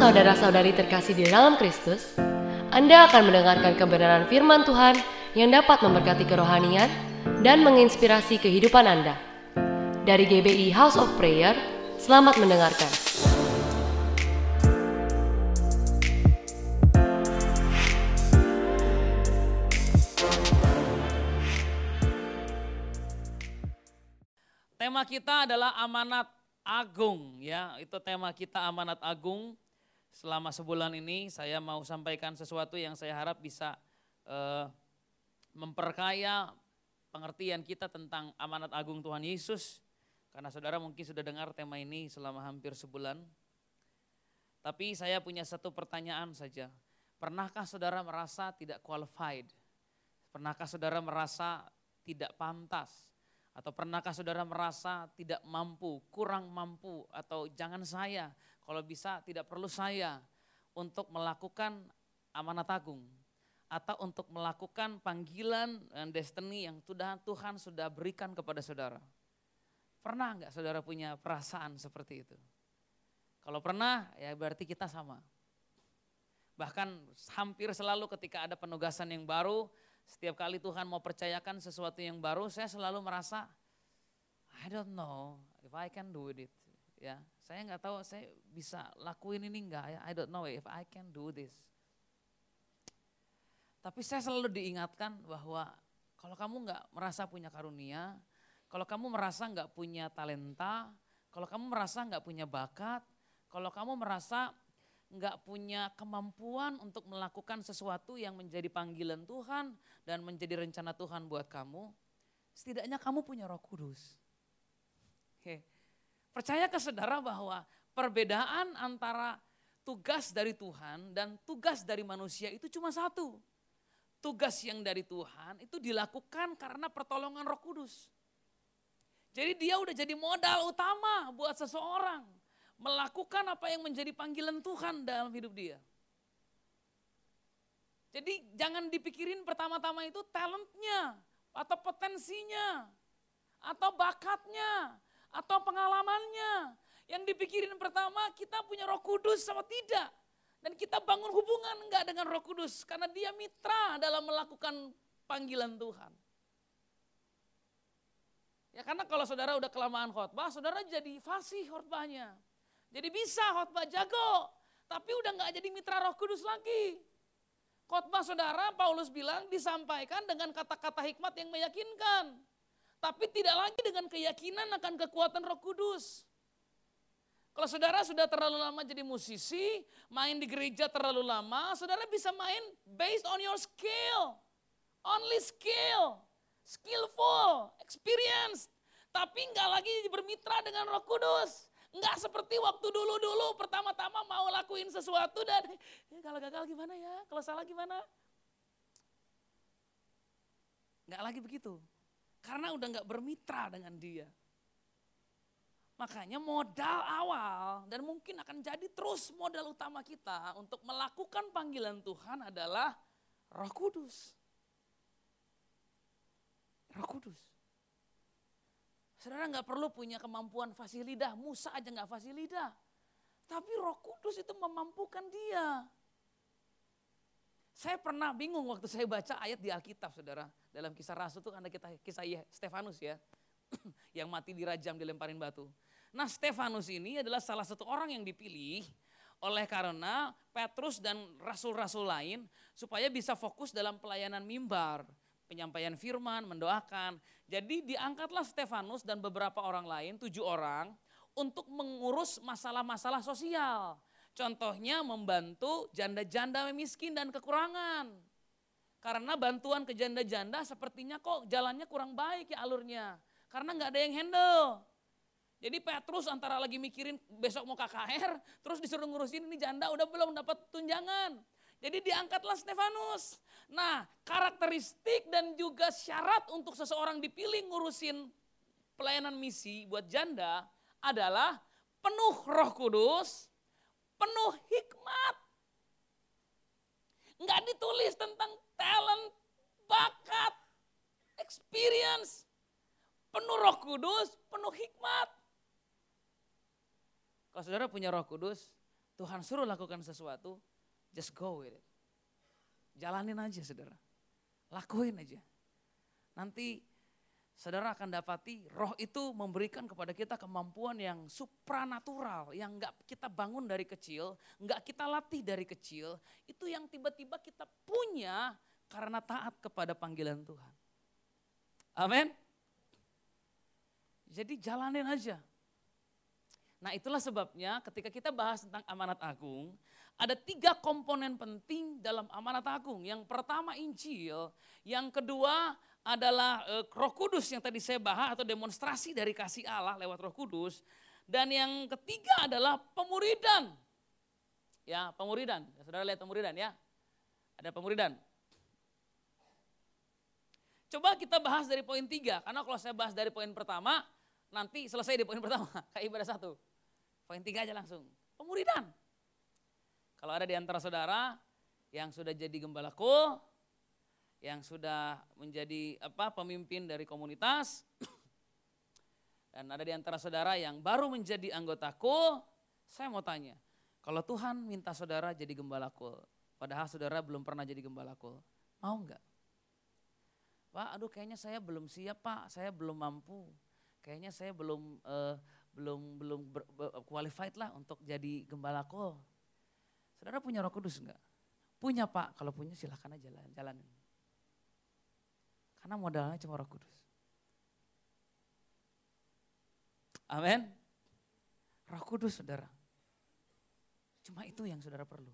saudara-saudari terkasih di dalam Kristus, Anda akan mendengarkan kebenaran firman Tuhan yang dapat memberkati kerohanian dan menginspirasi kehidupan Anda. Dari GBI House of Prayer, selamat mendengarkan. Tema kita adalah amanat agung ya. Itu tema kita amanat agung. Selama sebulan ini saya mau sampaikan sesuatu yang saya harap bisa uh, memperkaya pengertian kita tentang amanat agung Tuhan Yesus. Karena saudara mungkin sudah dengar tema ini selama hampir sebulan. Tapi saya punya satu pertanyaan saja. Pernahkah saudara merasa tidak qualified? Pernahkah saudara merasa tidak pantas? Atau pernahkah saudara merasa tidak mampu, kurang mampu, atau jangan saya, kalau bisa tidak perlu saya untuk melakukan amanat agung. Atau untuk melakukan panggilan dan destiny yang Tuhan sudah berikan kepada saudara. Pernah nggak saudara punya perasaan seperti itu? Kalau pernah ya berarti kita sama. Bahkan hampir selalu ketika ada penugasan yang baru, setiap kali Tuhan mau percayakan sesuatu yang baru, saya selalu merasa, I don't know if I can do it. Ya, saya nggak tahu saya bisa lakuin ini enggak ya. I don't know if I can do this. Tapi saya selalu diingatkan bahwa kalau kamu nggak merasa punya karunia, kalau kamu merasa nggak punya talenta, kalau kamu merasa nggak punya bakat, kalau kamu merasa nggak punya kemampuan untuk melakukan sesuatu yang menjadi panggilan Tuhan dan menjadi rencana Tuhan buat kamu, setidaknya kamu punya roh kudus. Oke. Percaya ke saudara bahwa perbedaan antara tugas dari Tuhan dan tugas dari manusia itu cuma satu. Tugas yang dari Tuhan itu dilakukan karena pertolongan roh kudus. Jadi dia udah jadi modal utama buat seseorang melakukan apa yang menjadi panggilan Tuhan dalam hidup dia. Jadi jangan dipikirin pertama-tama itu talentnya atau potensinya atau bakatnya atau pengalamannya. Yang dipikirin pertama kita punya roh kudus sama tidak. Dan kita bangun hubungan enggak dengan roh kudus karena dia mitra dalam melakukan panggilan Tuhan. Ya karena kalau saudara udah kelamaan khotbah, saudara jadi fasih khotbahnya. Jadi bisa khotbah jago, tapi udah nggak jadi mitra Roh Kudus lagi. Khotbah saudara Paulus bilang disampaikan dengan kata-kata hikmat yang meyakinkan. Tapi tidak lagi dengan keyakinan akan kekuatan Roh Kudus. Kalau saudara sudah terlalu lama jadi musisi, main di gereja terlalu lama, saudara bisa main based on your skill. Only skill. Skillful, experience. Tapi nggak lagi bermitra dengan roh kudus. Enggak seperti waktu dulu-dulu pertama-tama mau lakuin sesuatu dan eh, kalau gagal gimana ya, kalau salah gimana. Enggak lagi begitu. Karena udah enggak bermitra dengan dia. Makanya modal awal dan mungkin akan jadi terus modal utama kita untuk melakukan panggilan Tuhan adalah Roh Kudus. Roh Kudus. Saudara nggak perlu punya kemampuan fasih Musa aja nggak fasih. Tapi roh kudus itu memampukan dia. Saya pernah bingung waktu saya baca ayat di Alkitab saudara. Dalam kisah rasul itu ada kita kisah Stefanus ya. yang mati dirajam dilemparin batu. Nah Stefanus ini adalah salah satu orang yang dipilih oleh karena Petrus dan rasul-rasul lain supaya bisa fokus dalam pelayanan mimbar penyampaian firman, mendoakan. Jadi diangkatlah Stefanus dan beberapa orang lain, tujuh orang, untuk mengurus masalah-masalah sosial. Contohnya membantu janda-janda miskin dan kekurangan. Karena bantuan ke janda-janda sepertinya kok jalannya kurang baik ya alurnya. Karena nggak ada yang handle. Jadi Petrus antara lagi mikirin besok mau KKR, terus disuruh ngurusin ini janda udah belum dapat tunjangan. Jadi diangkatlah Stefanus. Nah, karakteristik dan juga syarat untuk seseorang dipilih ngurusin pelayanan misi buat janda adalah penuh roh kudus, penuh hikmat. Enggak ditulis tentang talent, bakat, experience. Penuh roh kudus, penuh hikmat. Kalau saudara punya roh kudus, Tuhan suruh lakukan sesuatu, just go with it. Jalanin aja saudara. Lakuin aja. Nanti saudara akan dapati roh itu memberikan kepada kita kemampuan yang supranatural, yang enggak kita bangun dari kecil, enggak kita latih dari kecil, itu yang tiba-tiba kita punya karena taat kepada panggilan Tuhan. Amin. Jadi jalanin aja. Nah itulah sebabnya ketika kita bahas tentang amanat agung, ada tiga komponen penting dalam amanat agung. Yang pertama Injil, yang kedua adalah e, Roh Kudus yang tadi saya bahas atau demonstrasi dari kasih Allah lewat Roh Kudus. Dan yang ketiga adalah pemuridan. Ya, pemuridan. Ya, saudara lihat pemuridan ya. Ada pemuridan. Coba kita bahas dari poin tiga, karena kalau saya bahas dari poin pertama, nanti selesai di poin pertama, kayak ibadah satu. Poin tiga aja langsung, pemuridan. Kalau ada di antara saudara yang sudah jadi gembala kul, yang sudah menjadi apa pemimpin dari komunitas dan ada di antara saudara yang baru menjadi anggotaku, saya mau tanya, kalau Tuhan minta saudara jadi gembalaku, padahal saudara belum pernah jadi gembalaku, mau enggak? Pak, aduh kayaknya saya belum siap Pak, saya belum mampu. Kayaknya saya belum uh, belum belum ber, ber, qualified lah untuk jadi gembalaku. Saudara punya Roh Kudus enggak? Punya Pak, kalau punya silahkan aja jalan, jalanin. Karena modalnya cuma roh kudus. Amin. Roh kudus saudara. Cuma itu yang saudara perlu.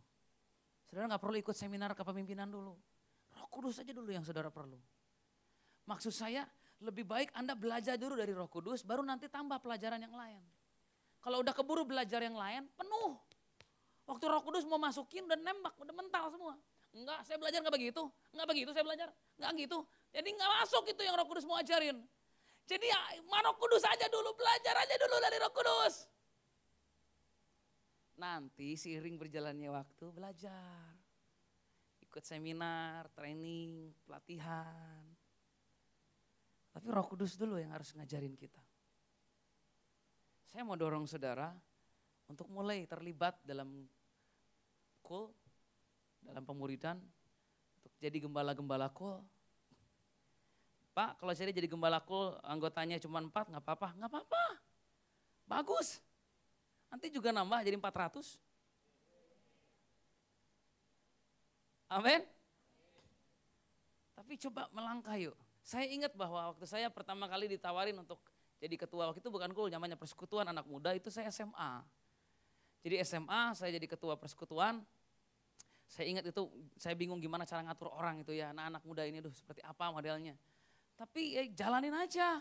Saudara nggak perlu ikut seminar kepemimpinan dulu. Roh kudus aja dulu yang saudara perlu. Maksud saya lebih baik Anda belajar dulu dari roh kudus baru nanti tambah pelajaran yang lain. Kalau udah keburu belajar yang lain penuh. Waktu roh kudus mau masukin udah nembak, udah mental semua. Enggak, saya belajar enggak begitu. Enggak begitu saya belajar. Enggak gitu. Jadi nggak masuk itu yang Roh Kudus mau ajarin. Jadi ya Roh Kudus aja dulu, belajar aja dulu dari Roh Kudus. Nanti seiring berjalannya waktu belajar. Ikut seminar, training, pelatihan. Tapi Roh Kudus dulu yang harus ngajarin kita. Saya mau dorong saudara untuk mulai terlibat dalam kul, dalam pemuridan, untuk jadi gembala-gembala kul, Pak, kalau saya jadi gembalaku anggotanya cuma empat, nggak apa-apa, nggak apa-apa. Bagus. Nanti juga nambah jadi 400. Amin. Tapi coba melangkah yuk. Saya ingat bahwa waktu saya pertama kali ditawarin untuk jadi ketua waktu itu bukan kul, namanya persekutuan anak muda itu saya SMA. Jadi SMA saya jadi ketua persekutuan. Saya ingat itu saya bingung gimana cara ngatur orang itu ya, anak-anak muda ini tuh seperti apa modelnya. Tapi ya jalanin aja.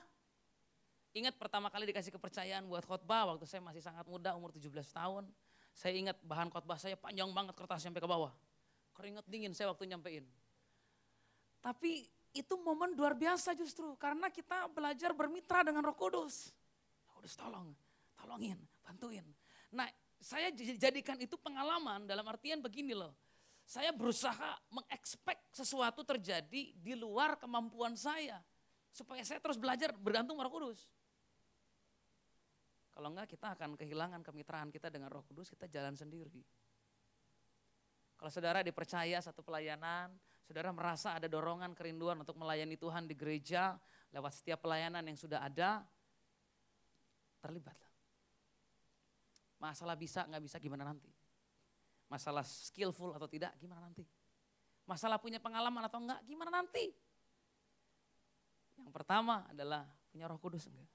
Ingat pertama kali dikasih kepercayaan buat khotbah waktu saya masih sangat muda umur 17 tahun. Saya ingat bahan khotbah saya panjang banget kertas sampai ke bawah. Keringet dingin saya waktu nyampein. Tapi itu momen luar biasa justru karena kita belajar bermitra dengan Roh Kudus. Roh Kudus tolong, tolongin, bantuin. Nah, saya jadikan itu pengalaman dalam artian begini loh. Saya berusaha mengekspek sesuatu terjadi di luar kemampuan saya. Supaya saya terus belajar bergantung roh kudus. Kalau enggak kita akan kehilangan kemitraan kita dengan roh kudus, kita jalan sendiri. Kalau saudara dipercaya satu pelayanan, saudara merasa ada dorongan kerinduan untuk melayani Tuhan di gereja lewat setiap pelayanan yang sudah ada, terlibatlah. Masalah bisa nggak bisa gimana nanti? Masalah skillful atau tidak, gimana nanti? Masalah punya pengalaman atau enggak, gimana nanti? Yang pertama adalah punya roh kudus enggak?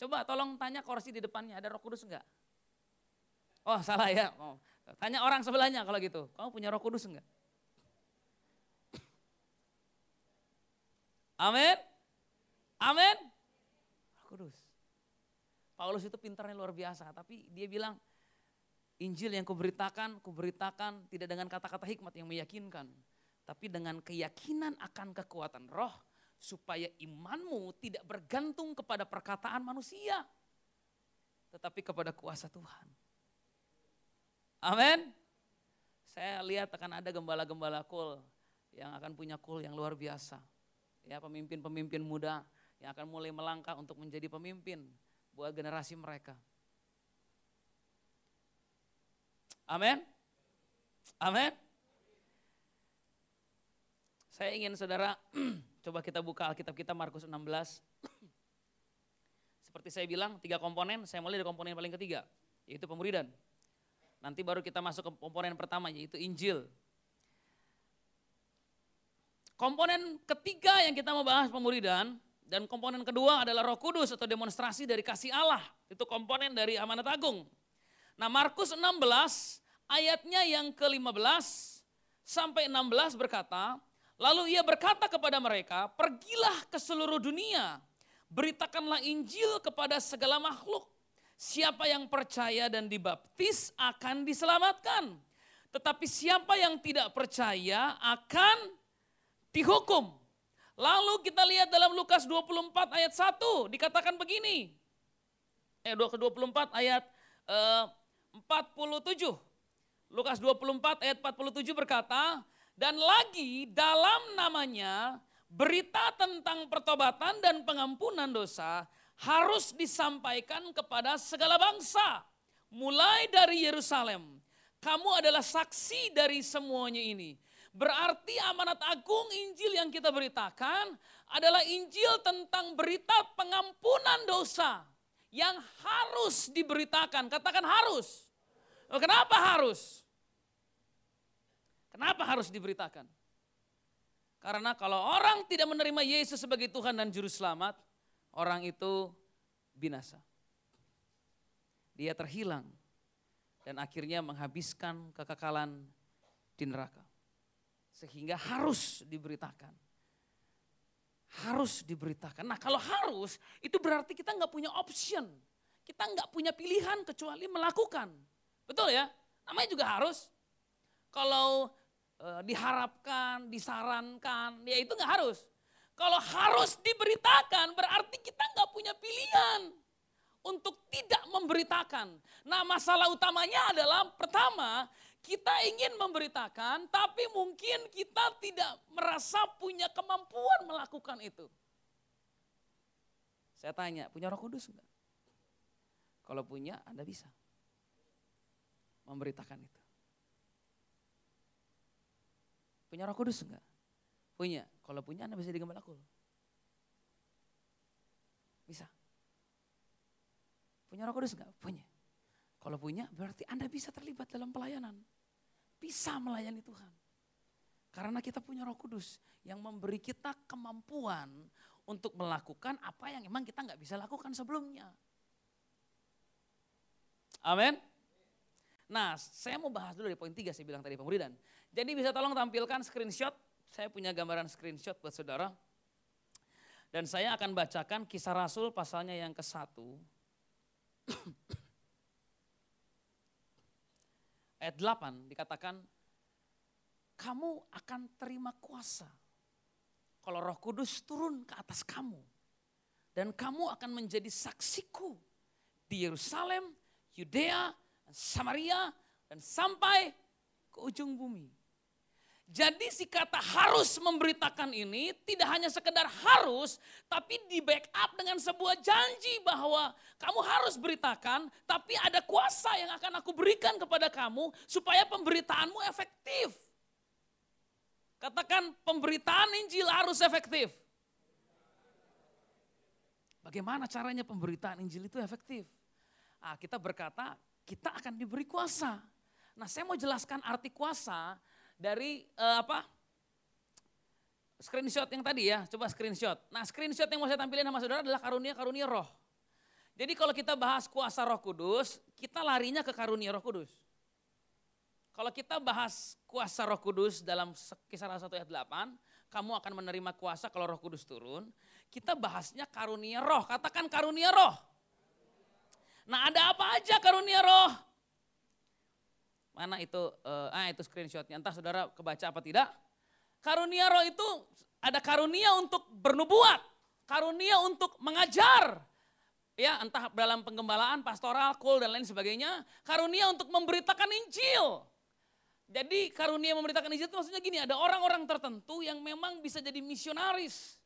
Coba tolong tanya kursi di depannya, ada roh kudus enggak? Oh salah ya, oh. tanya orang sebelahnya kalau gitu, kamu punya roh kudus enggak? Amin. Amin. Roh Kudus. Paulus itu pintarnya luar biasa, tapi dia bilang, Injil yang kuberitakan, kuberitakan tidak dengan kata-kata hikmat yang meyakinkan. Tapi dengan keyakinan akan kekuatan roh supaya imanmu tidak bergantung kepada perkataan manusia. Tetapi kepada kuasa Tuhan. Amin. Saya lihat akan ada gembala-gembala kul yang akan punya kul yang luar biasa. Ya pemimpin-pemimpin muda yang akan mulai melangkah untuk menjadi pemimpin buat generasi mereka. Amin. Amin. Saya ingin saudara, coba kita buka Alkitab kita Markus 16. Seperti saya bilang, tiga komponen, saya mulai dari komponen paling ketiga, yaitu pemuridan. Nanti baru kita masuk ke komponen pertama, yaitu Injil. Komponen ketiga yang kita mau bahas pemuridan, dan komponen kedua adalah roh kudus atau demonstrasi dari kasih Allah. Itu komponen dari amanat agung. Nah Markus 16 ayatnya yang ke-15 sampai 16 berkata, Lalu ia berkata kepada mereka, pergilah ke seluruh dunia, beritakanlah Injil kepada segala makhluk. Siapa yang percaya dan dibaptis akan diselamatkan. Tetapi siapa yang tidak percaya akan dihukum. Lalu kita lihat dalam Lukas 24 ayat 1 dikatakan begini. Eh 24 ayat eh, 47. Lukas 24 ayat 47 berkata, dan lagi dalam namanya berita tentang pertobatan dan pengampunan dosa harus disampaikan kepada segala bangsa. Mulai dari Yerusalem. Kamu adalah saksi dari semuanya ini. Berarti amanat agung Injil yang kita beritakan adalah Injil tentang berita pengampunan dosa yang harus diberitakan. Katakan harus. Kenapa harus? Kenapa harus diberitakan? Karena kalau orang tidak menerima Yesus sebagai Tuhan dan Juru Selamat, orang itu binasa. Dia terhilang dan akhirnya menghabiskan kekekalan di neraka. Sehingga harus diberitakan. Harus diberitakan. Nah kalau harus, itu berarti kita nggak punya option. Kita nggak punya pilihan kecuali melakukan. Betul ya? Namanya juga harus. Kalau Eh, diharapkan, disarankan, ya itu nggak harus. Kalau harus diberitakan berarti kita nggak punya pilihan untuk tidak memberitakan. Nah masalah utamanya adalah pertama kita ingin memberitakan tapi mungkin kita tidak merasa punya kemampuan melakukan itu. Saya tanya, punya roh kudus enggak? Kalau punya, Anda bisa memberitakan itu. Punya roh kudus enggak? Punya. Kalau punya Anda bisa digembala aku. Bisa. Punya roh kudus enggak? Punya. Kalau punya berarti Anda bisa terlibat dalam pelayanan. Bisa melayani Tuhan. Karena kita punya roh kudus yang memberi kita kemampuan untuk melakukan apa yang memang kita nggak bisa lakukan sebelumnya. Amin. Nah, saya mau bahas dulu di poin tiga saya bilang tadi pemuridan. Jadi bisa tolong tampilkan screenshot. Saya punya gambaran screenshot buat saudara. Dan saya akan bacakan kisah Rasul pasalnya yang ke satu. Ayat 8 dikatakan, kamu akan terima kuasa. Kalau roh kudus turun ke atas kamu. Dan kamu akan menjadi saksiku di Yerusalem, Yudea, Samaria, dan sampai ke ujung bumi. Jadi si kata harus memberitakan ini tidak hanya sekedar harus, tapi di backup dengan sebuah janji bahwa kamu harus beritakan, tapi ada kuasa yang akan aku berikan kepada kamu supaya pemberitaanmu efektif. Katakan pemberitaan Injil harus efektif. Bagaimana caranya pemberitaan Injil itu efektif? Nah, kita berkata kita akan diberi kuasa. Nah, saya mau jelaskan arti kuasa dari uh, apa? Screenshot yang tadi ya, coba screenshot. Nah, screenshot yang mau saya tampilin sama saudara adalah karunia-karunia roh. Jadi kalau kita bahas kuasa roh kudus, kita larinya ke karunia roh kudus. Kalau kita bahas kuasa roh kudus dalam kisah 1 ayat 8, kamu akan menerima kuasa kalau roh kudus turun. Kita bahasnya karunia roh, katakan karunia roh. Nah ada apa aja karunia roh? Mana itu, uh, ah itu screenshotnya, entah saudara kebaca apa tidak. Karunia roh itu ada karunia untuk bernubuat, karunia untuk mengajar, ya entah dalam penggembalaan, pastoral, kul dan lain sebagainya. Karunia untuk memberitakan Injil. Jadi karunia memberitakan Injil itu maksudnya gini, ada orang-orang tertentu yang memang bisa jadi misionaris.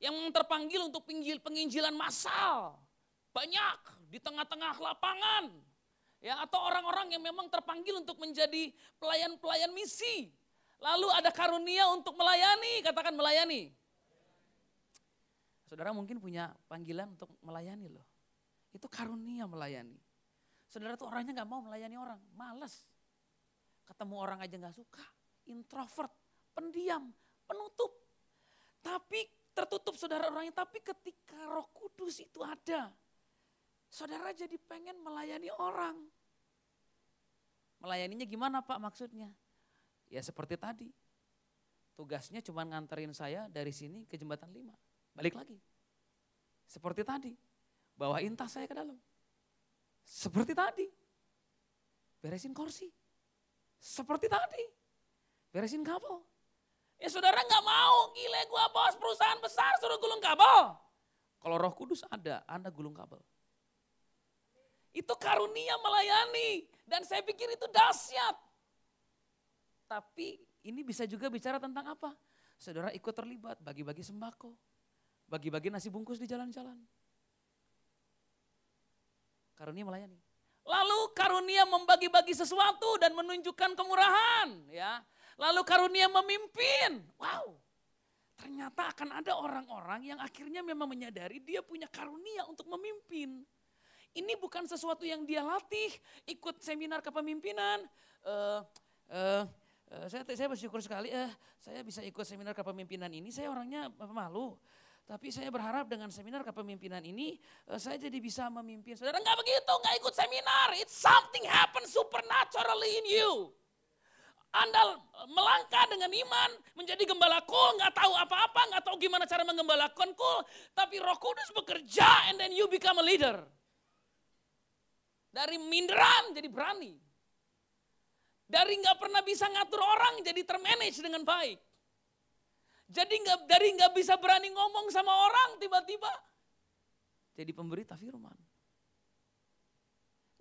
Yang terpanggil untuk penginjilan massal. Banyak di tengah-tengah lapangan. Ya, atau orang-orang yang memang terpanggil untuk menjadi pelayan-pelayan misi. Lalu ada karunia untuk melayani, katakan melayani. Saudara mungkin punya panggilan untuk melayani loh. Itu karunia melayani. Saudara tuh orangnya nggak mau melayani orang, males. Ketemu orang aja nggak suka, introvert, pendiam, penutup. Tapi tertutup saudara orangnya, tapi ketika roh kudus itu ada, saudara jadi pengen melayani orang. Melayaninya gimana Pak maksudnya? Ya seperti tadi. Tugasnya cuma nganterin saya dari sini ke jembatan 5. Balik lagi. Seperti tadi. Bawain tas saya ke dalam. Seperti tadi. Beresin kursi. Seperti tadi. Beresin kabel. Ya saudara nggak mau, gile gua bos perusahaan besar suruh gulung kabel. Kalau roh kudus ada, anda gulung kabel. Itu karunia melayani. Dan saya pikir itu dahsyat. Tapi ini bisa juga bicara tentang apa? Saudara ikut terlibat bagi-bagi sembako, bagi-bagi nasi bungkus di jalan-jalan. Karunia melayani. Lalu karunia membagi-bagi sesuatu dan menunjukkan kemurahan, ya. Lalu karunia memimpin. Wow. Ternyata akan ada orang-orang yang akhirnya memang menyadari dia punya karunia untuk memimpin. Ini bukan sesuatu yang dia latih, ikut seminar kepemimpinan, uh, uh, Uh, saya saya bersyukur sekali uh, saya bisa ikut seminar kepemimpinan ini. Saya orangnya malu. Tapi saya berharap dengan seminar kepemimpinan ini uh, saya jadi bisa memimpin. Saudara nggak begitu, nggak ikut seminar. It's something happen supernaturally in you. Anda melangkah dengan iman, menjadi gembala kul, nggak tahu apa-apa, nggak tahu gimana cara menggembalakan kul, tapi Roh Kudus bekerja and then you become a leader. Dari minderan jadi berani. Dari nggak pernah bisa ngatur orang jadi termanage dengan baik. Jadi nggak dari nggak bisa berani ngomong sama orang tiba-tiba jadi pemberita firman.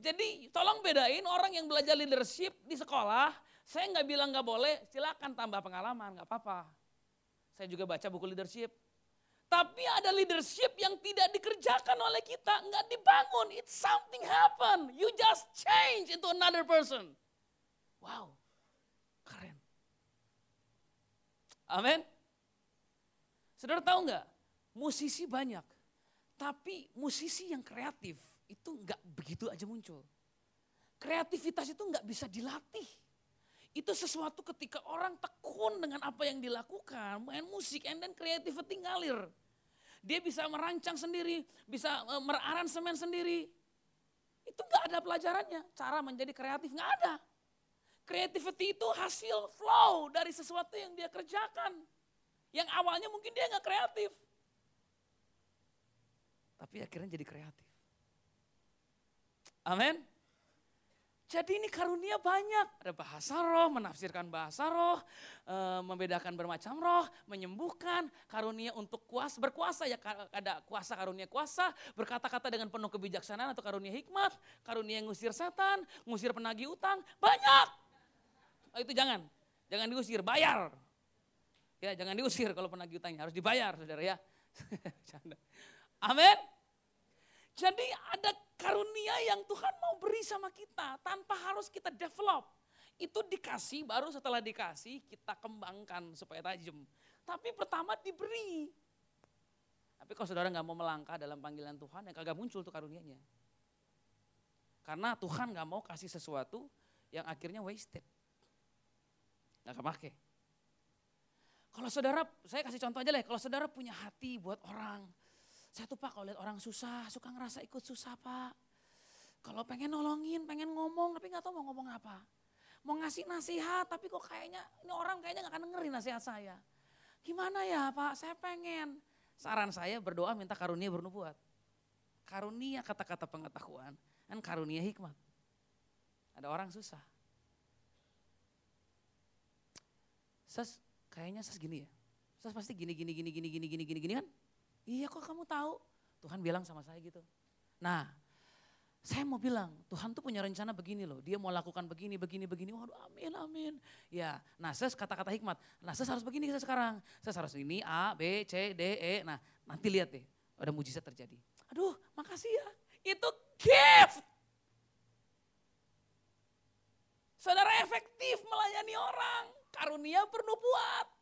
Jadi tolong bedain orang yang belajar leadership di sekolah. Saya nggak bilang nggak boleh, silakan tambah pengalaman, nggak apa-apa. Saya juga baca buku leadership. Tapi ada leadership yang tidak dikerjakan oleh kita, nggak dibangun. It's something happen. You just change into another person. Wow, keren. Amin. Saudara tahu nggak? Musisi banyak, tapi musisi yang kreatif itu nggak begitu aja muncul. Kreativitas itu nggak bisa dilatih. Itu sesuatu ketika orang tekun dengan apa yang dilakukan, main musik, and then creativity ngalir. Dia bisa merancang sendiri, bisa e, meraransemen sendiri. Itu nggak ada pelajarannya, cara menjadi kreatif nggak ada. Creativity itu hasil flow dari sesuatu yang dia kerjakan. Yang awalnya mungkin dia nggak kreatif. Tapi akhirnya jadi kreatif. Amin. Jadi ini karunia banyak. Ada bahasa roh, menafsirkan bahasa roh, e, membedakan bermacam roh, menyembuhkan, karunia untuk kuasa, berkuasa ya ada kuasa karunia kuasa, berkata-kata dengan penuh kebijaksanaan atau karunia hikmat, karunia ngusir setan, ngusir penagih utang, banyak. Oh, itu jangan, jangan diusir, bayar. Ya, jangan diusir kalau penagih utangnya, harus dibayar saudara ya. Amin. Jadi ada karunia yang Tuhan mau beri sama kita tanpa harus kita develop. Itu dikasih, baru setelah dikasih kita kembangkan supaya tajam. Tapi pertama diberi. Tapi kalau saudara nggak mau melangkah dalam panggilan Tuhan, yang kagak muncul tuh karunianya. Karena Tuhan nggak mau kasih sesuatu yang akhirnya wasted nggak kepake. Kalau saudara, saya kasih contoh aja lah, kalau saudara punya hati buat orang, saya tuh pak kalau lihat orang susah, suka ngerasa ikut susah pak. Kalau pengen nolongin, pengen ngomong, tapi nggak tahu mau ngomong apa. Mau ngasih nasihat, tapi kok kayaknya ini orang kayaknya nggak akan dengerin nasihat saya. Gimana ya pak, saya pengen. Saran saya berdoa minta karunia bernubuat. Karunia kata-kata pengetahuan, dan karunia hikmat. Ada orang susah, Sas, kayaknya Sas gini ya. Sas pasti gini, gini, gini, gini, gini, gini, gini, gini kan? Iya kok kamu tahu? Tuhan bilang sama saya gitu. Nah, saya mau bilang, Tuhan tuh punya rencana begini loh. Dia mau lakukan begini, begini, begini. Waduh, amin, amin. Ya, nah saya kata-kata hikmat. Nah saya harus begini saya sekarang. Saya harus ini A, B, C, D, E. Nah nanti lihat deh, ada mujizat terjadi. Aduh, makasih ya. Itu gift. Saudara efektif melayani orang. Karunia bernubuat.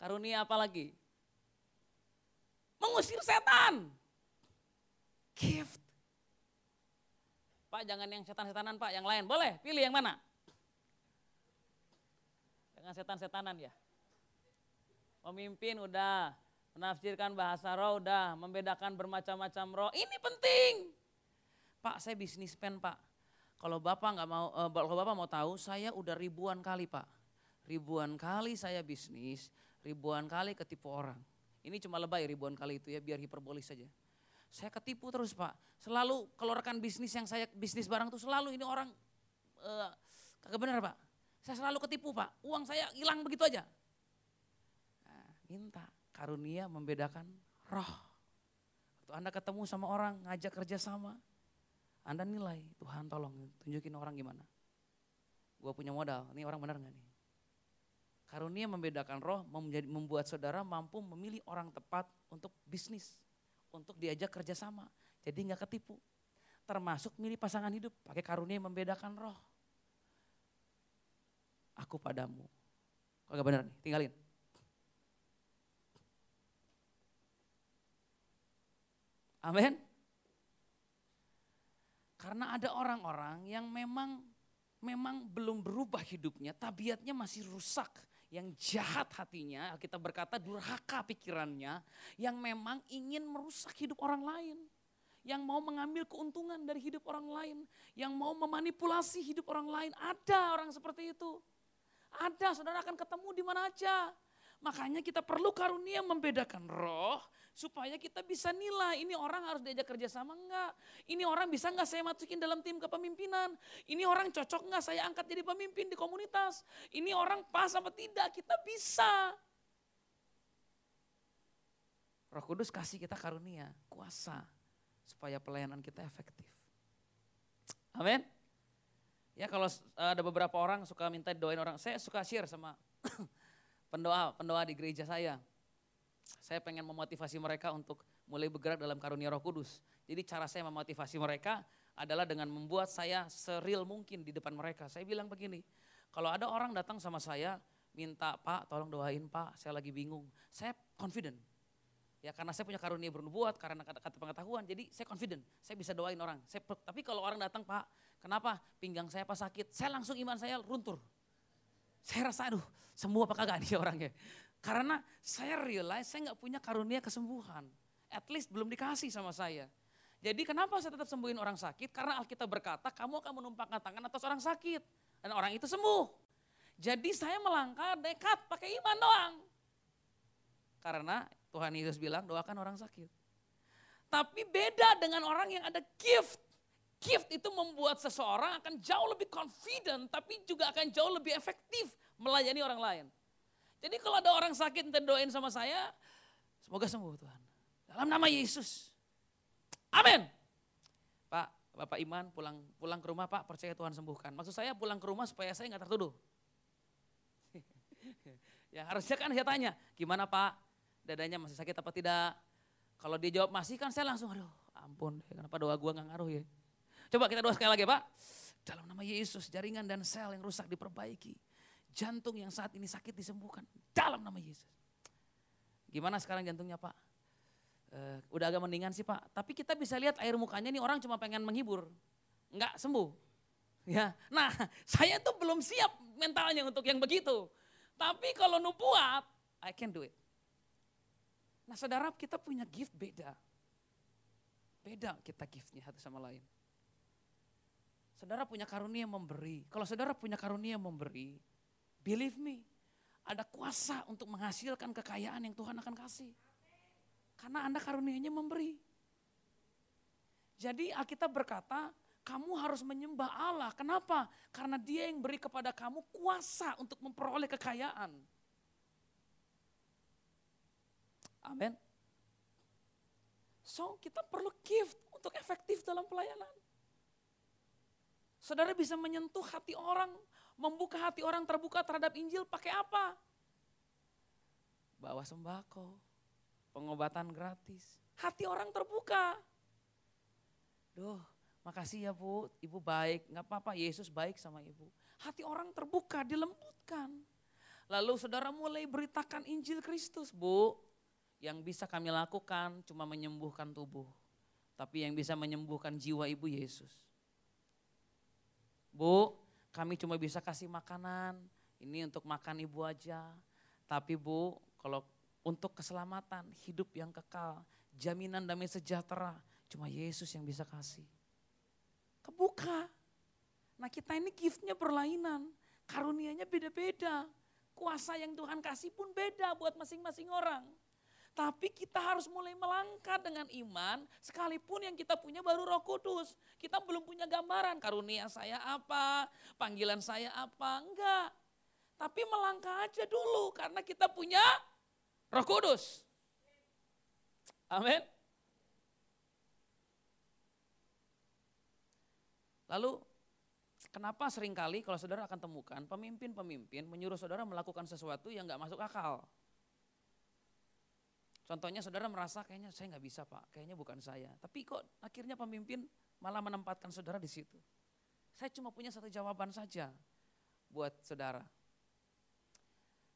Karunia apa lagi? Mengusir setan. Gift. Pak jangan yang setan-setanan pak, yang lain. Boleh pilih yang mana? Jangan setan-setanan ya. Pemimpin udah, menafsirkan bahasa roh udah, membedakan bermacam-macam roh. Ini penting. Pak saya bisnis pen pak. Kalau bapak nggak mau, uh, kalau bapak mau tahu, saya udah ribuan kali pak. Ribuan kali saya bisnis, ribuan kali ketipu orang. Ini cuma lebay ribuan kali itu ya, biar hiperbolis saja. Saya ketipu terus pak. Selalu kalau bisnis yang saya bisnis barang tuh selalu ini orang uh, kagak benar pak. Saya selalu ketipu pak. Uang saya hilang begitu aja. Nah, minta karunia membedakan roh. Waktu Anda ketemu sama orang ngajak kerja sama, Anda nilai Tuhan tolong tunjukin orang gimana. Gue punya modal, ini orang benar gak nih? Karunia membedakan roh menjadi, membuat saudara mampu memilih orang tepat untuk bisnis, untuk diajak kerjasama. Jadi nggak ketipu. Termasuk milih pasangan hidup, pakai karunia membedakan roh. Aku padamu. Kalau nggak benar nih, tinggalin. Amin. Karena ada orang-orang yang memang memang belum berubah hidupnya, tabiatnya masih rusak yang jahat hatinya, kita berkata durhaka pikirannya, yang memang ingin merusak hidup orang lain. Yang mau mengambil keuntungan dari hidup orang lain. Yang mau memanipulasi hidup orang lain. Ada orang seperti itu. Ada, saudara akan ketemu di mana aja. Makanya kita perlu karunia membedakan roh supaya kita bisa nilai ini orang harus diajak kerja sama enggak. Ini orang bisa enggak saya masukin dalam tim kepemimpinan. Ini orang cocok enggak saya angkat jadi pemimpin di komunitas. Ini orang pas apa tidak kita bisa. Roh Kudus kasih kita karunia, kuasa supaya pelayanan kita efektif. Amin. Ya kalau ada beberapa orang suka minta doain orang, saya suka share sama pendoa pendoa di gereja saya. Saya pengen memotivasi mereka untuk mulai bergerak dalam karunia Roh Kudus. Jadi cara saya memotivasi mereka adalah dengan membuat saya seril mungkin di depan mereka. Saya bilang begini, kalau ada orang datang sama saya minta Pak tolong doain Pak, saya lagi bingung. Saya confident. Ya karena saya punya karunia bernubuat, karena kata-kata pengetahuan, jadi saya confident. Saya bisa doain orang. Saya, tapi kalau orang datang Pak, kenapa pinggang saya pas sakit, saya langsung iman saya runtur. Saya rasa aduh sembuh apa kagak nih orangnya. Karena saya realize saya nggak punya karunia kesembuhan. At least belum dikasih sama saya. Jadi kenapa saya tetap sembuhin orang sakit? Karena Alkitab berkata kamu akan menumpangkan tangan atas orang sakit. Dan orang itu sembuh. Jadi saya melangkah dekat pakai iman doang. Karena Tuhan Yesus bilang doakan orang sakit. Tapi beda dengan orang yang ada gift gift itu membuat seseorang akan jauh lebih confident, tapi juga akan jauh lebih efektif melayani orang lain. Jadi kalau ada orang sakit dan doain sama saya, semoga sembuh Tuhan. Dalam nama Yesus. Amin. Pak, Bapak Iman pulang pulang ke rumah Pak, percaya Tuhan sembuhkan. Maksud saya pulang ke rumah supaya saya nggak tertuduh. ya harusnya kan saya tanya, gimana Pak, dadanya masih sakit apa tidak? Kalau dia jawab masih kan saya langsung, aduh ampun, kenapa doa gua nggak ngaruh ya. Coba kita doa sekali lagi Pak. Dalam nama Yesus jaringan dan sel yang rusak diperbaiki. Jantung yang saat ini sakit disembuhkan. Dalam nama Yesus. Gimana sekarang jantungnya Pak? Uh, udah agak mendingan sih Pak. Tapi kita bisa lihat air mukanya nih orang cuma pengen menghibur. Enggak sembuh. Ya, Nah saya tuh belum siap mentalnya untuk yang begitu. Tapi kalau nubuat, I can do it. Nah saudara kita punya gift beda. Beda kita giftnya satu sama lain. Saudara punya karunia memberi. Kalau saudara punya karunia memberi, believe me, ada kuasa untuk menghasilkan kekayaan yang Tuhan akan kasih. Karena Anda karunianya memberi. Jadi Alkitab berkata, kamu harus menyembah Allah. Kenapa? Karena dia yang beri kepada kamu kuasa untuk memperoleh kekayaan. Amin. So kita perlu gift untuk efektif dalam pelayanan. Saudara bisa menyentuh hati orang, membuka hati orang terbuka terhadap Injil pakai apa? Bawa sembako, pengobatan gratis. Hati orang terbuka. Duh, makasih ya bu, ibu baik, nggak apa-apa, Yesus baik sama ibu. Hati orang terbuka, dilembutkan. Lalu saudara mulai beritakan Injil Kristus bu. Yang bisa kami lakukan cuma menyembuhkan tubuh. Tapi yang bisa menyembuhkan jiwa ibu Yesus. Bu, kami cuma bisa kasih makanan, ini untuk makan ibu aja. Tapi bu, kalau untuk keselamatan, hidup yang kekal, jaminan damai sejahtera, cuma Yesus yang bisa kasih. Kebuka. Nah kita ini giftnya berlainan, karunianya beda-beda. Kuasa yang Tuhan kasih pun beda buat masing-masing orang. Tapi kita harus mulai melangkah dengan iman, sekalipun yang kita punya baru roh kudus. Kita belum punya gambaran, karunia saya apa, panggilan saya apa, enggak. Tapi melangkah aja dulu, karena kita punya roh kudus. Amin. Lalu kenapa sering kali kalau saudara akan temukan pemimpin-pemimpin menyuruh saudara melakukan sesuatu yang nggak masuk akal. Contohnya saudara merasa kayaknya saya nggak bisa pak, kayaknya bukan saya. Tapi kok akhirnya pemimpin malah menempatkan saudara di situ. Saya cuma punya satu jawaban saja buat saudara.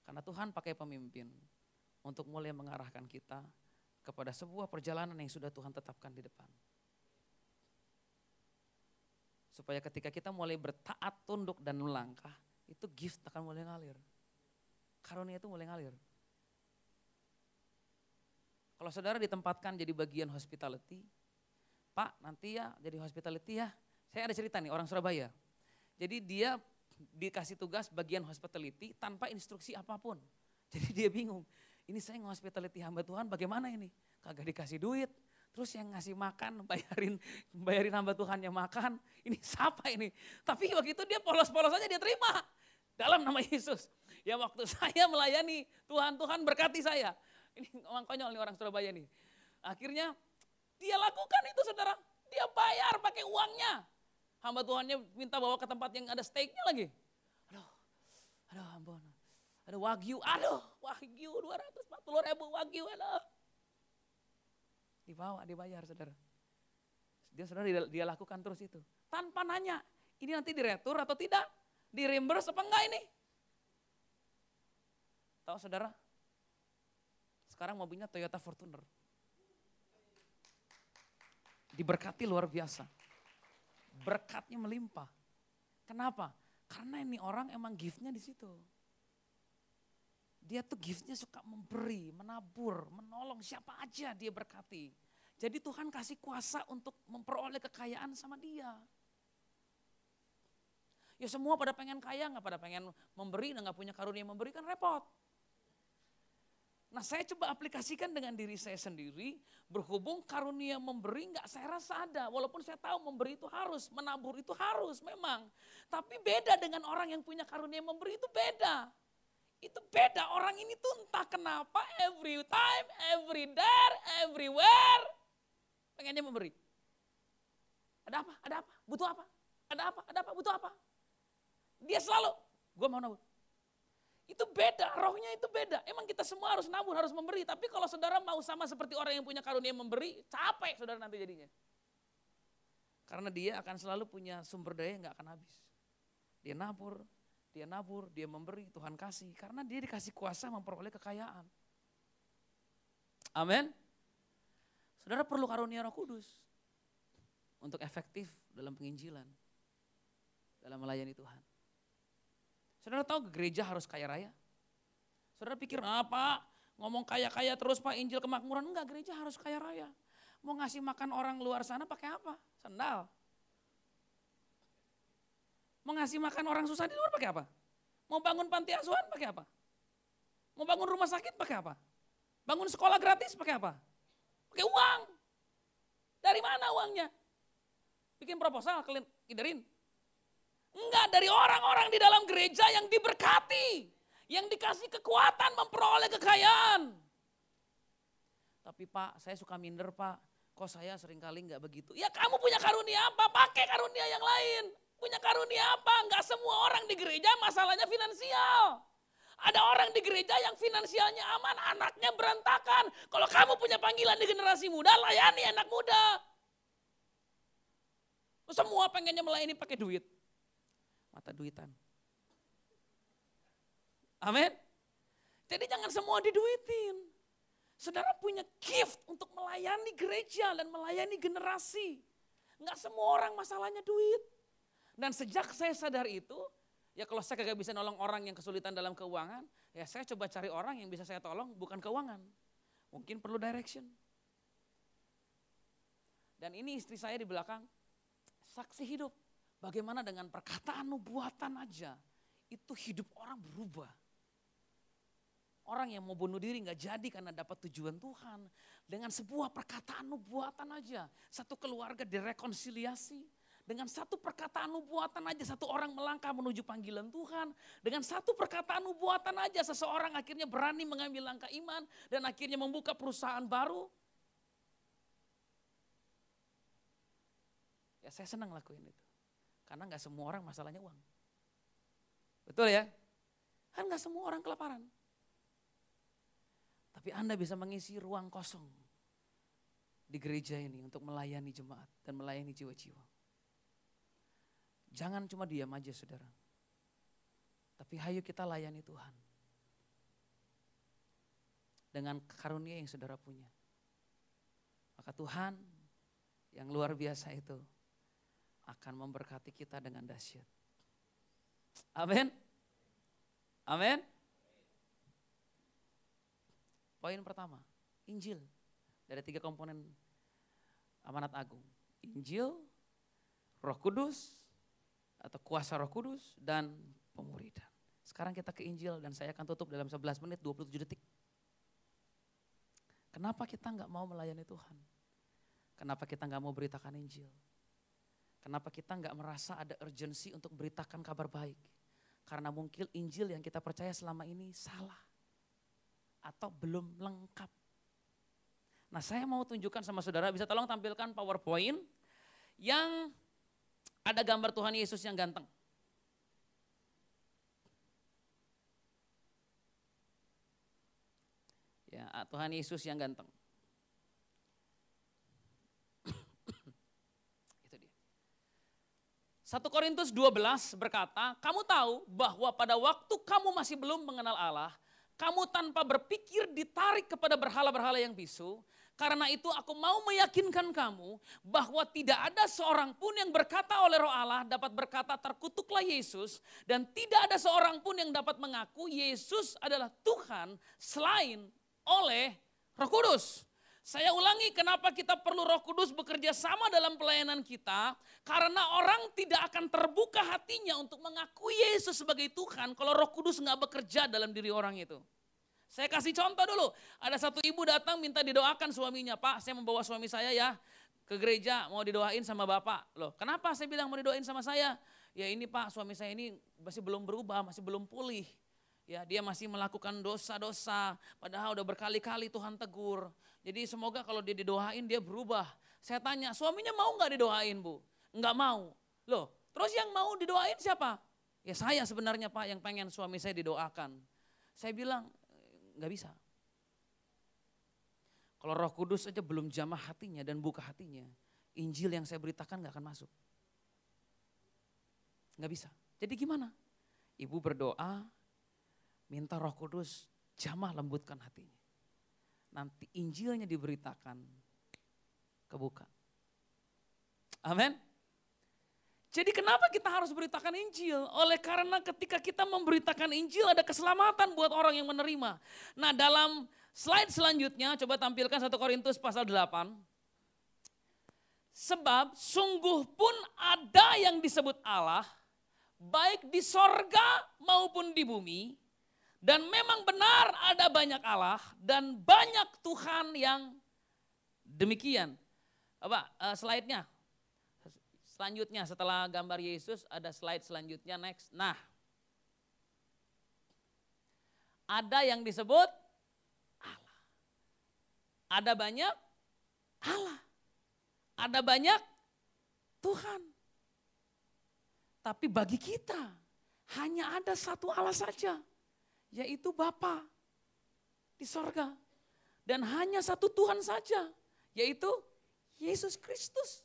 Karena Tuhan pakai pemimpin untuk mulai mengarahkan kita kepada sebuah perjalanan yang sudah Tuhan tetapkan di depan. Supaya ketika kita mulai bertaat, tunduk dan melangkah, itu gift akan mulai ngalir. Karunia itu mulai ngalir. Kalau saudara ditempatkan jadi bagian hospitality, Pak nanti ya jadi hospitality ya. Saya ada cerita nih orang Surabaya. Jadi dia dikasih tugas bagian hospitality tanpa instruksi apa pun. Jadi dia bingung, ini saya nge-hospitality hamba Tuhan bagaimana ini? Kagak dikasih duit, Terus yang ngasih makan, bayarin bayarin hamba Tuhan yang makan, ini siapa ini? Tapi waktu itu dia polos-polos aja dia terima. Dalam nama Yesus. Ya waktu saya melayani, Tuhan, Tuhan berkati saya. Ini orang konyol nih orang Surabaya nih. Akhirnya dia lakukan itu saudara. Dia bayar pakai uangnya. Hamba Tuhannya minta bawa ke tempat yang ada steaknya lagi. Aduh, aduh ampun. Ada wagyu, aduh wagyu 240 ribu wagyu, aduh Dibawa, dibayar saudara. Dia saudara dia, dia lakukan terus itu. Tanpa nanya, ini nanti diretur atau tidak? Di reimburse apa enggak ini? Tahu saudara? Sekarang mobilnya Toyota Fortuner. Diberkati luar biasa. Berkatnya melimpah. Kenapa? Karena ini orang emang giftnya di situ. Dia tuh giftnya suka memberi, menabur, menolong siapa aja dia berkati. Jadi Tuhan kasih kuasa untuk memperoleh kekayaan sama dia. Ya semua pada pengen kaya, nggak pada pengen memberi, nggak punya karunia memberi kan repot. Nah saya coba aplikasikan dengan diri saya sendiri, berhubung karunia memberi nggak saya rasa ada. Walaupun saya tahu memberi itu harus, menabur itu harus memang. Tapi beda dengan orang yang punya karunia memberi itu beda. Itu beda, orang ini tuh entah kenapa every time, every there, everywhere. Pengennya memberi. Ada apa? Ada apa? Butuh apa? Ada apa? Ada apa? Butuh apa? Dia selalu, gue mau nabur. Itu beda, rohnya itu beda. Emang kita semua harus nabur, harus memberi. Tapi kalau saudara mau sama seperti orang yang punya karunia memberi, capek saudara nanti jadinya. Karena dia akan selalu punya sumber daya yang gak akan habis. Dia nabur, dia nabur, dia memberi, Tuhan kasih. Karena dia dikasih kuasa memperoleh kekayaan. Amin. Saudara perlu karunia roh kudus. Untuk efektif dalam penginjilan. Dalam melayani Tuhan. Saudara tahu gereja harus kaya raya? Saudara pikir apa? Ngomong kaya-kaya terus Pak Injil kemakmuran. Enggak, gereja harus kaya raya. Mau ngasih makan orang luar sana pakai apa? Sendal. Mau ngasih makan orang susah di luar pakai apa? Mau bangun panti asuhan pakai apa? Mau bangun rumah sakit pakai apa? Bangun sekolah gratis pakai apa? Pakai uang. Dari mana uangnya? Bikin proposal, kalian kiderin. Enggak, dari orang-orang di dalam gereja yang diberkati. Yang dikasih kekuatan memperoleh kekayaan. Tapi pak, saya suka minder pak. Kok saya sering kali nggak begitu. Ya kamu punya karunia apa? Pakai karunia yang lain. Punya karunia apa? Enggak semua orang di gereja masalahnya finansial. Ada orang di gereja yang finansialnya aman, anaknya berantakan. Kalau kamu punya panggilan di generasi muda, layani anak muda. Semua pengennya melayani pakai duit. Mata duitan. Amin. Jadi jangan semua diduitin. Saudara punya gift untuk melayani gereja dan melayani generasi. Enggak semua orang masalahnya duit. Dan sejak saya sadar itu, ya kalau saya kagak bisa nolong orang yang kesulitan dalam keuangan, ya saya coba cari orang yang bisa saya tolong bukan keuangan. Mungkin perlu direction. Dan ini istri saya di belakang, saksi hidup. Bagaimana dengan perkataan nubuatan aja, itu hidup orang berubah. Orang yang mau bunuh diri nggak jadi karena dapat tujuan Tuhan. Dengan sebuah perkataan nubuatan aja. Satu keluarga direkonsiliasi. Dengan satu perkataan nubuatan aja satu orang melangkah menuju panggilan Tuhan. Dengan satu perkataan nubuatan aja seseorang akhirnya berani mengambil langkah iman. Dan akhirnya membuka perusahaan baru. Ya saya senang lakuin itu. Karena nggak semua orang masalahnya uang. Betul ya? Kan nggak semua orang kelaparan. Tapi Anda bisa mengisi ruang kosong di gereja ini untuk melayani jemaat dan melayani jiwa-jiwa. Jangan cuma diam aja saudara. Tapi hayu kita layani Tuhan. Dengan karunia yang saudara punya. Maka Tuhan yang luar biasa itu akan memberkati kita dengan dahsyat. Amin. Amin. Poin pertama, Injil. Dari tiga komponen amanat agung. Injil, roh kudus, atau kuasa roh kudus, dan pemuridan. Sekarang kita ke Injil dan saya akan tutup dalam 11 menit 27 detik. Kenapa kita nggak mau melayani Tuhan? Kenapa kita nggak mau beritakan Injil? Kenapa kita nggak merasa ada urgensi untuk beritakan kabar baik? Karena mungkin Injil yang kita percaya selama ini salah atau belum lengkap. Nah saya mau tunjukkan sama saudara, bisa tolong tampilkan PowerPoint yang ada gambar Tuhan Yesus yang ganteng. Ya, Tuhan Yesus yang ganteng. Itu dia. 1 Korintus 12 berkata, kamu tahu bahwa pada waktu kamu masih belum mengenal Allah, kamu tanpa berpikir ditarik kepada berhala-berhala yang bisu. Karena itu aku mau meyakinkan kamu bahwa tidak ada seorang pun yang berkata oleh roh Allah dapat berkata terkutuklah Yesus. Dan tidak ada seorang pun yang dapat mengaku Yesus adalah Tuhan selain oleh roh kudus. Saya ulangi kenapa kita perlu roh kudus bekerja sama dalam pelayanan kita. Karena orang tidak akan terbuka hatinya untuk mengakui Yesus sebagai Tuhan kalau roh kudus nggak bekerja dalam diri orang itu. Saya kasih contoh dulu. Ada satu ibu datang minta didoakan suaminya. Pak saya membawa suami saya ya ke gereja mau didoain sama bapak. Loh kenapa saya bilang mau didoain sama saya? Ya ini pak suami saya ini masih belum berubah, masih belum pulih. Ya dia masih melakukan dosa-dosa. Padahal udah berkali-kali Tuhan tegur. Jadi semoga kalau dia didoain dia berubah. Saya tanya, suaminya mau nggak didoain bu? Nggak mau. Loh, terus yang mau didoain siapa? Ya saya sebenarnya pak yang pengen suami saya didoakan. Saya bilang, nggak bisa. Kalau roh kudus aja belum jamah hatinya dan buka hatinya, Injil yang saya beritakan nggak akan masuk. Nggak bisa. Jadi gimana? Ibu berdoa, minta roh kudus jamah lembutkan hatinya nanti Injilnya diberitakan kebuka. Amin. Jadi kenapa kita harus beritakan Injil? Oleh karena ketika kita memberitakan Injil ada keselamatan buat orang yang menerima. Nah dalam slide selanjutnya coba tampilkan 1 Korintus pasal 8. Sebab sungguh pun ada yang disebut Allah baik di sorga maupun di bumi dan memang benar ada banyak Allah dan banyak Tuhan yang demikian. Apa uh, slide-nya? Selanjutnya setelah gambar Yesus ada slide selanjutnya next. Nah, ada yang disebut Allah. Ada banyak Allah. Ada banyak Tuhan. Tapi bagi kita hanya ada satu Allah saja yaitu Bapa di sorga. Dan hanya satu Tuhan saja, yaitu Yesus Kristus.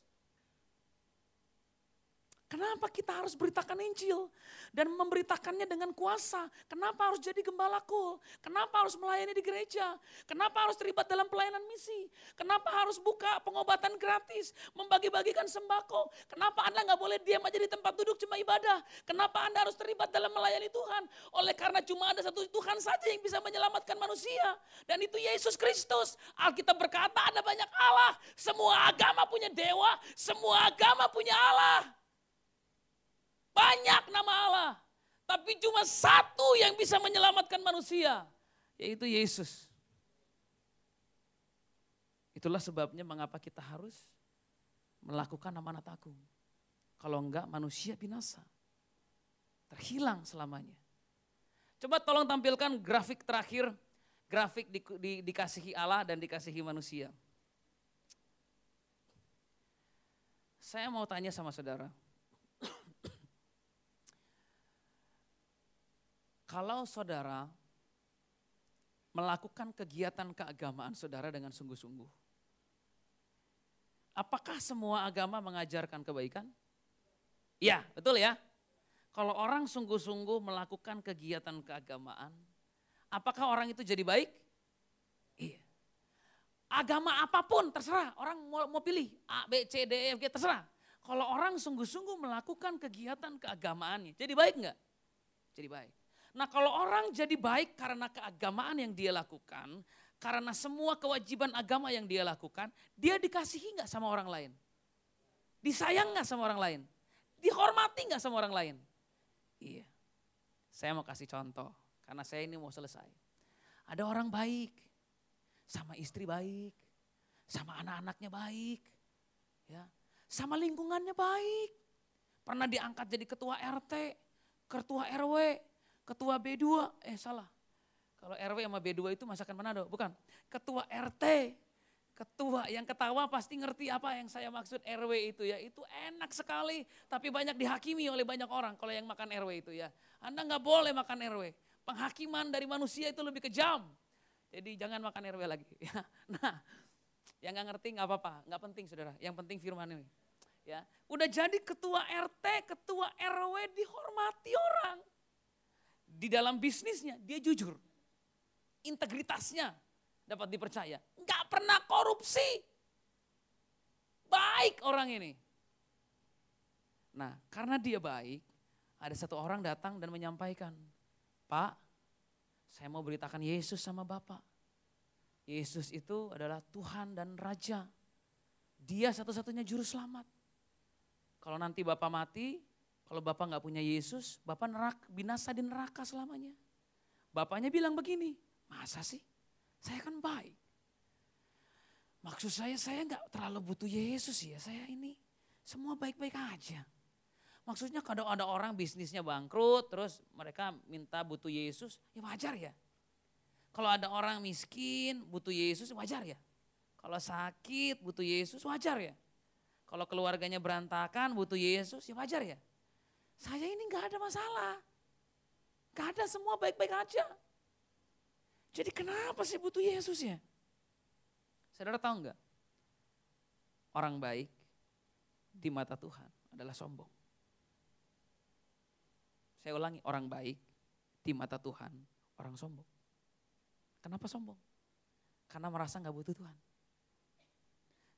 Kenapa kita harus beritakan Injil dan memberitakannya dengan kuasa? Kenapa harus jadi gembala kul? Kenapa harus melayani di gereja? Kenapa harus terlibat dalam pelayanan misi? Kenapa harus buka pengobatan gratis, membagi-bagikan sembako? Kenapa Anda nggak boleh diam aja di tempat duduk cuma ibadah? Kenapa Anda harus terlibat dalam melayani Tuhan? Oleh karena cuma ada satu Tuhan saja yang bisa menyelamatkan manusia. Dan itu Yesus Kristus. Alkitab berkata ada banyak Allah. Semua agama punya dewa, semua agama punya Allah. Banyak nama Allah. Tapi cuma satu yang bisa menyelamatkan manusia. Yaitu Yesus. Itulah sebabnya mengapa kita harus melakukan amanat agung. Kalau enggak manusia binasa. Terhilang selamanya. Coba tolong tampilkan grafik terakhir. Grafik di, di, dikasihi Allah dan dikasihi manusia. Saya mau tanya sama saudara. Kalau saudara melakukan kegiatan keagamaan saudara dengan sungguh-sungguh, apakah semua agama mengajarkan kebaikan? Ya, betul ya. Kalau orang sungguh-sungguh melakukan kegiatan keagamaan, apakah orang itu jadi baik? Iya. Agama apa pun terserah, orang mau, mau pilih A, B, C, D, E, F, G terserah. Kalau orang sungguh-sungguh melakukan kegiatan keagamaannya, jadi baik enggak? Jadi baik. Nah kalau orang jadi baik karena keagamaan yang dia lakukan, karena semua kewajiban agama yang dia lakukan, dia dikasihi nggak sama orang lain? Disayang nggak sama orang lain? Dihormati nggak sama orang lain? Iya. Saya mau kasih contoh, karena saya ini mau selesai. Ada orang baik, sama istri baik, sama anak-anaknya baik, ya, sama lingkungannya baik. Pernah diangkat jadi ketua RT, ketua RW, Ketua B2, eh salah. Kalau RW sama B2 itu masakan Manado, bukan. Ketua RT, ketua yang ketawa pasti ngerti apa yang saya maksud RW itu ya. Itu enak sekali, tapi banyak dihakimi oleh banyak orang kalau yang makan RW itu ya. Anda nggak boleh makan RW. Penghakiman dari manusia itu lebih kejam. Jadi jangan makan RW lagi. Ya. Nah, yang nggak ngerti nggak apa-apa, nggak penting saudara. Yang penting firman ini. Ya, udah jadi ketua RT, ketua RW dihormati orang di dalam bisnisnya dia jujur. Integritasnya dapat dipercaya. Enggak pernah korupsi. Baik orang ini. Nah karena dia baik, ada satu orang datang dan menyampaikan, Pak, saya mau beritakan Yesus sama Bapak. Yesus itu adalah Tuhan dan Raja. Dia satu-satunya juru selamat. Kalau nanti Bapak mati, kalau Bapak nggak punya Yesus, Bapak neraka, binasa di neraka selamanya. Bapaknya bilang begini, masa sih? Saya kan baik. Maksud saya, saya nggak terlalu butuh Yesus ya. Saya ini semua baik-baik aja. Maksudnya kalau ada orang bisnisnya bangkrut, terus mereka minta butuh Yesus, ya wajar ya. Kalau ada orang miskin, butuh Yesus, wajar ya. Kalau sakit, butuh Yesus, wajar ya. Kalau keluarganya berantakan, butuh Yesus, ya wajar ya. Saya ini nggak ada masalah. Gak ada semua baik-baik aja. Jadi kenapa sih butuh Yesus ya? Saudara tahu nggak? Orang baik di mata Tuhan adalah sombong. Saya ulangi, orang baik di mata Tuhan orang sombong. Kenapa sombong? Karena merasa nggak butuh Tuhan.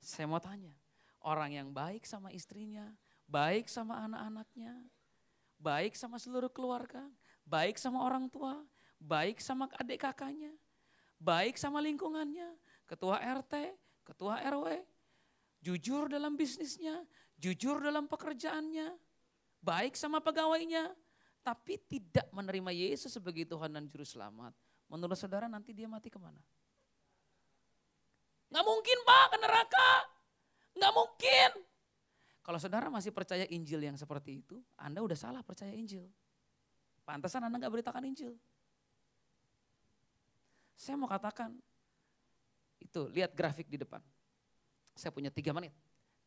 Saya mau tanya, orang yang baik sama istrinya, baik sama anak-anaknya, baik sama seluruh keluarga, baik sama orang tua, baik sama adik kakaknya, baik sama lingkungannya, ketua RT, ketua RW, jujur dalam bisnisnya, jujur dalam pekerjaannya, baik sama pegawainya, tapi tidak menerima Yesus sebagai Tuhan dan Juru Selamat. Menurut saudara nanti dia mati ke mana? Nggak mungkin pak ke neraka. Nggak mungkin. Kalau saudara masih percaya Injil yang seperti itu, Anda udah salah percaya Injil. Pantesan Anda nggak beritakan Injil. Saya mau katakan, itu lihat grafik di depan. Saya punya tiga menit.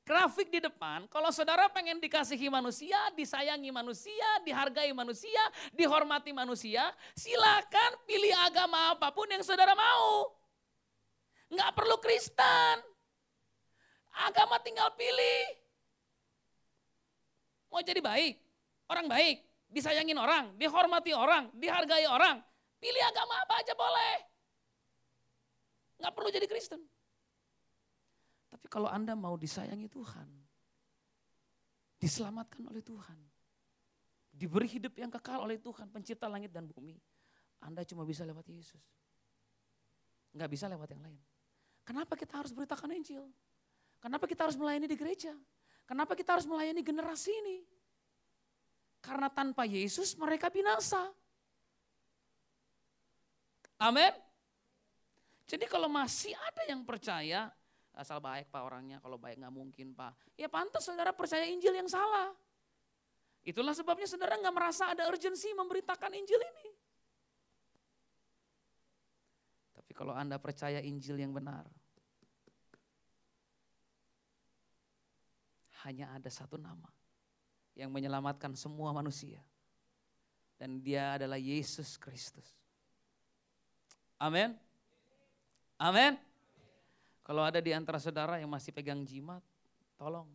Grafik di depan, kalau saudara pengen dikasihi manusia, disayangi manusia, dihargai manusia, dihormati manusia, silakan pilih agama apa pun yang saudara mau. Nggak perlu Kristen. Agama tinggal pilih. Mau jadi baik, orang baik, disayangin orang, dihormati orang, dihargai orang, pilih agama apa aja boleh. Nggak perlu jadi Kristen. Tapi kalau Anda mau disayangi Tuhan, diselamatkan oleh Tuhan, diberi hidup yang kekal oleh Tuhan, pencipta langit dan bumi, Anda cuma bisa lewat Yesus. Nggak bisa lewat yang lain. Kenapa kita harus beritakan Injil? Kenapa kita harus melayani di gereja? Kenapa kita harus melayani generasi ini? Karena tanpa Yesus mereka binasa. Amin. Jadi kalau masih ada yang percaya, asal baik pak orangnya, kalau baik nggak mungkin pak. Ya pantas saudara percaya Injil yang salah. Itulah sebabnya saudara nggak merasa ada urgensi memberitakan Injil ini. Tapi kalau anda percaya Injil yang benar, hanya ada satu nama yang menyelamatkan semua manusia. Dan dia adalah Yesus Kristus. Amin. Amin. Kalau ada di antara saudara yang masih pegang jimat, tolong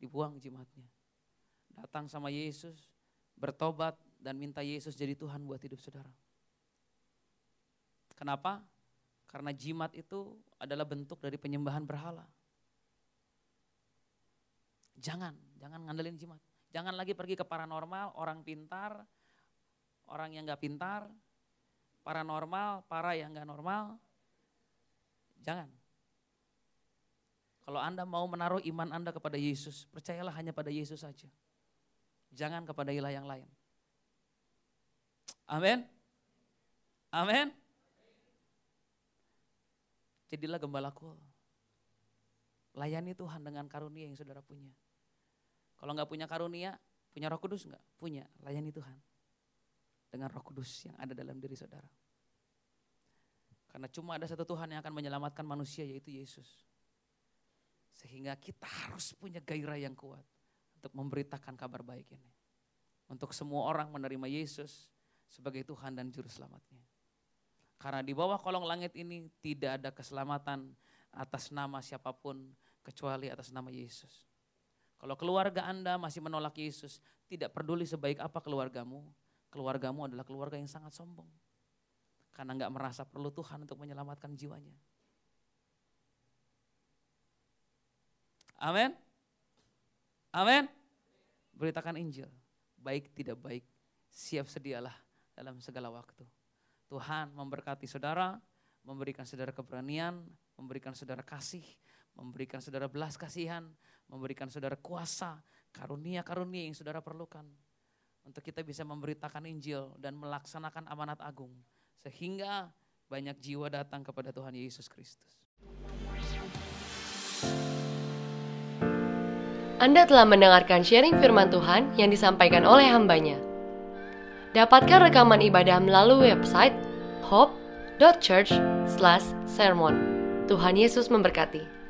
dibuang jimatnya. Datang sama Yesus, bertobat dan minta Yesus jadi Tuhan buat hidup saudara. Kenapa? Karena jimat itu adalah bentuk dari penyembahan berhala. Jangan, jangan ngandelin jimat. Jangan lagi pergi ke paranormal, orang pintar, orang yang gak pintar, paranormal, para yang gak normal. Jangan. Kalau Anda mau menaruh iman Anda kepada Yesus, percayalah hanya pada Yesus saja. Jangan kepada ilah yang lain. Amin. Amin. Jadilah gembalaku. Layani Tuhan dengan karunia yang saudara punya. Kalau nggak punya karunia, punya roh kudus nggak? Punya, layani Tuhan. Dengan roh kudus yang ada dalam diri saudara. Karena cuma ada satu Tuhan yang akan menyelamatkan manusia yaitu Yesus. Sehingga kita harus punya gairah yang kuat untuk memberitakan kabar baik ini. Untuk semua orang menerima Yesus sebagai Tuhan dan Juru Selamatnya. Karena di bawah kolong langit ini tidak ada keselamatan atas nama siapa pun kecuali atas nama Yesus. Kalau keluarga Anda masih menolak Yesus, tidak peduli sebaik apa keluargamu, keluargamu adalah keluarga yang sangat sombong. Karena nggak merasa perlu Tuhan untuk menyelamatkan jiwanya. Amin. Amin. Beritakan Injil. Baik tidak baik, siap sedialah dalam segala waktu. Tuhan memberkati saudara, memberikan saudara keberanian, memberikan saudara kasih, memberikan saudara belas kasihan, memberikan saudara kuasa, karunia-karunia yang saudara perlukan. Untuk kita bisa memberitakan Injil dan melaksanakan amanat agung. Sehingga banyak jiwa datang kepada Tuhan Yesus Kristus. Anda telah mendengarkan sharing firman Tuhan yang disampaikan oleh hambanya. Dapatkan rekaman ibadah melalui website hope.church/sermon. Tuhan Yesus memberkati.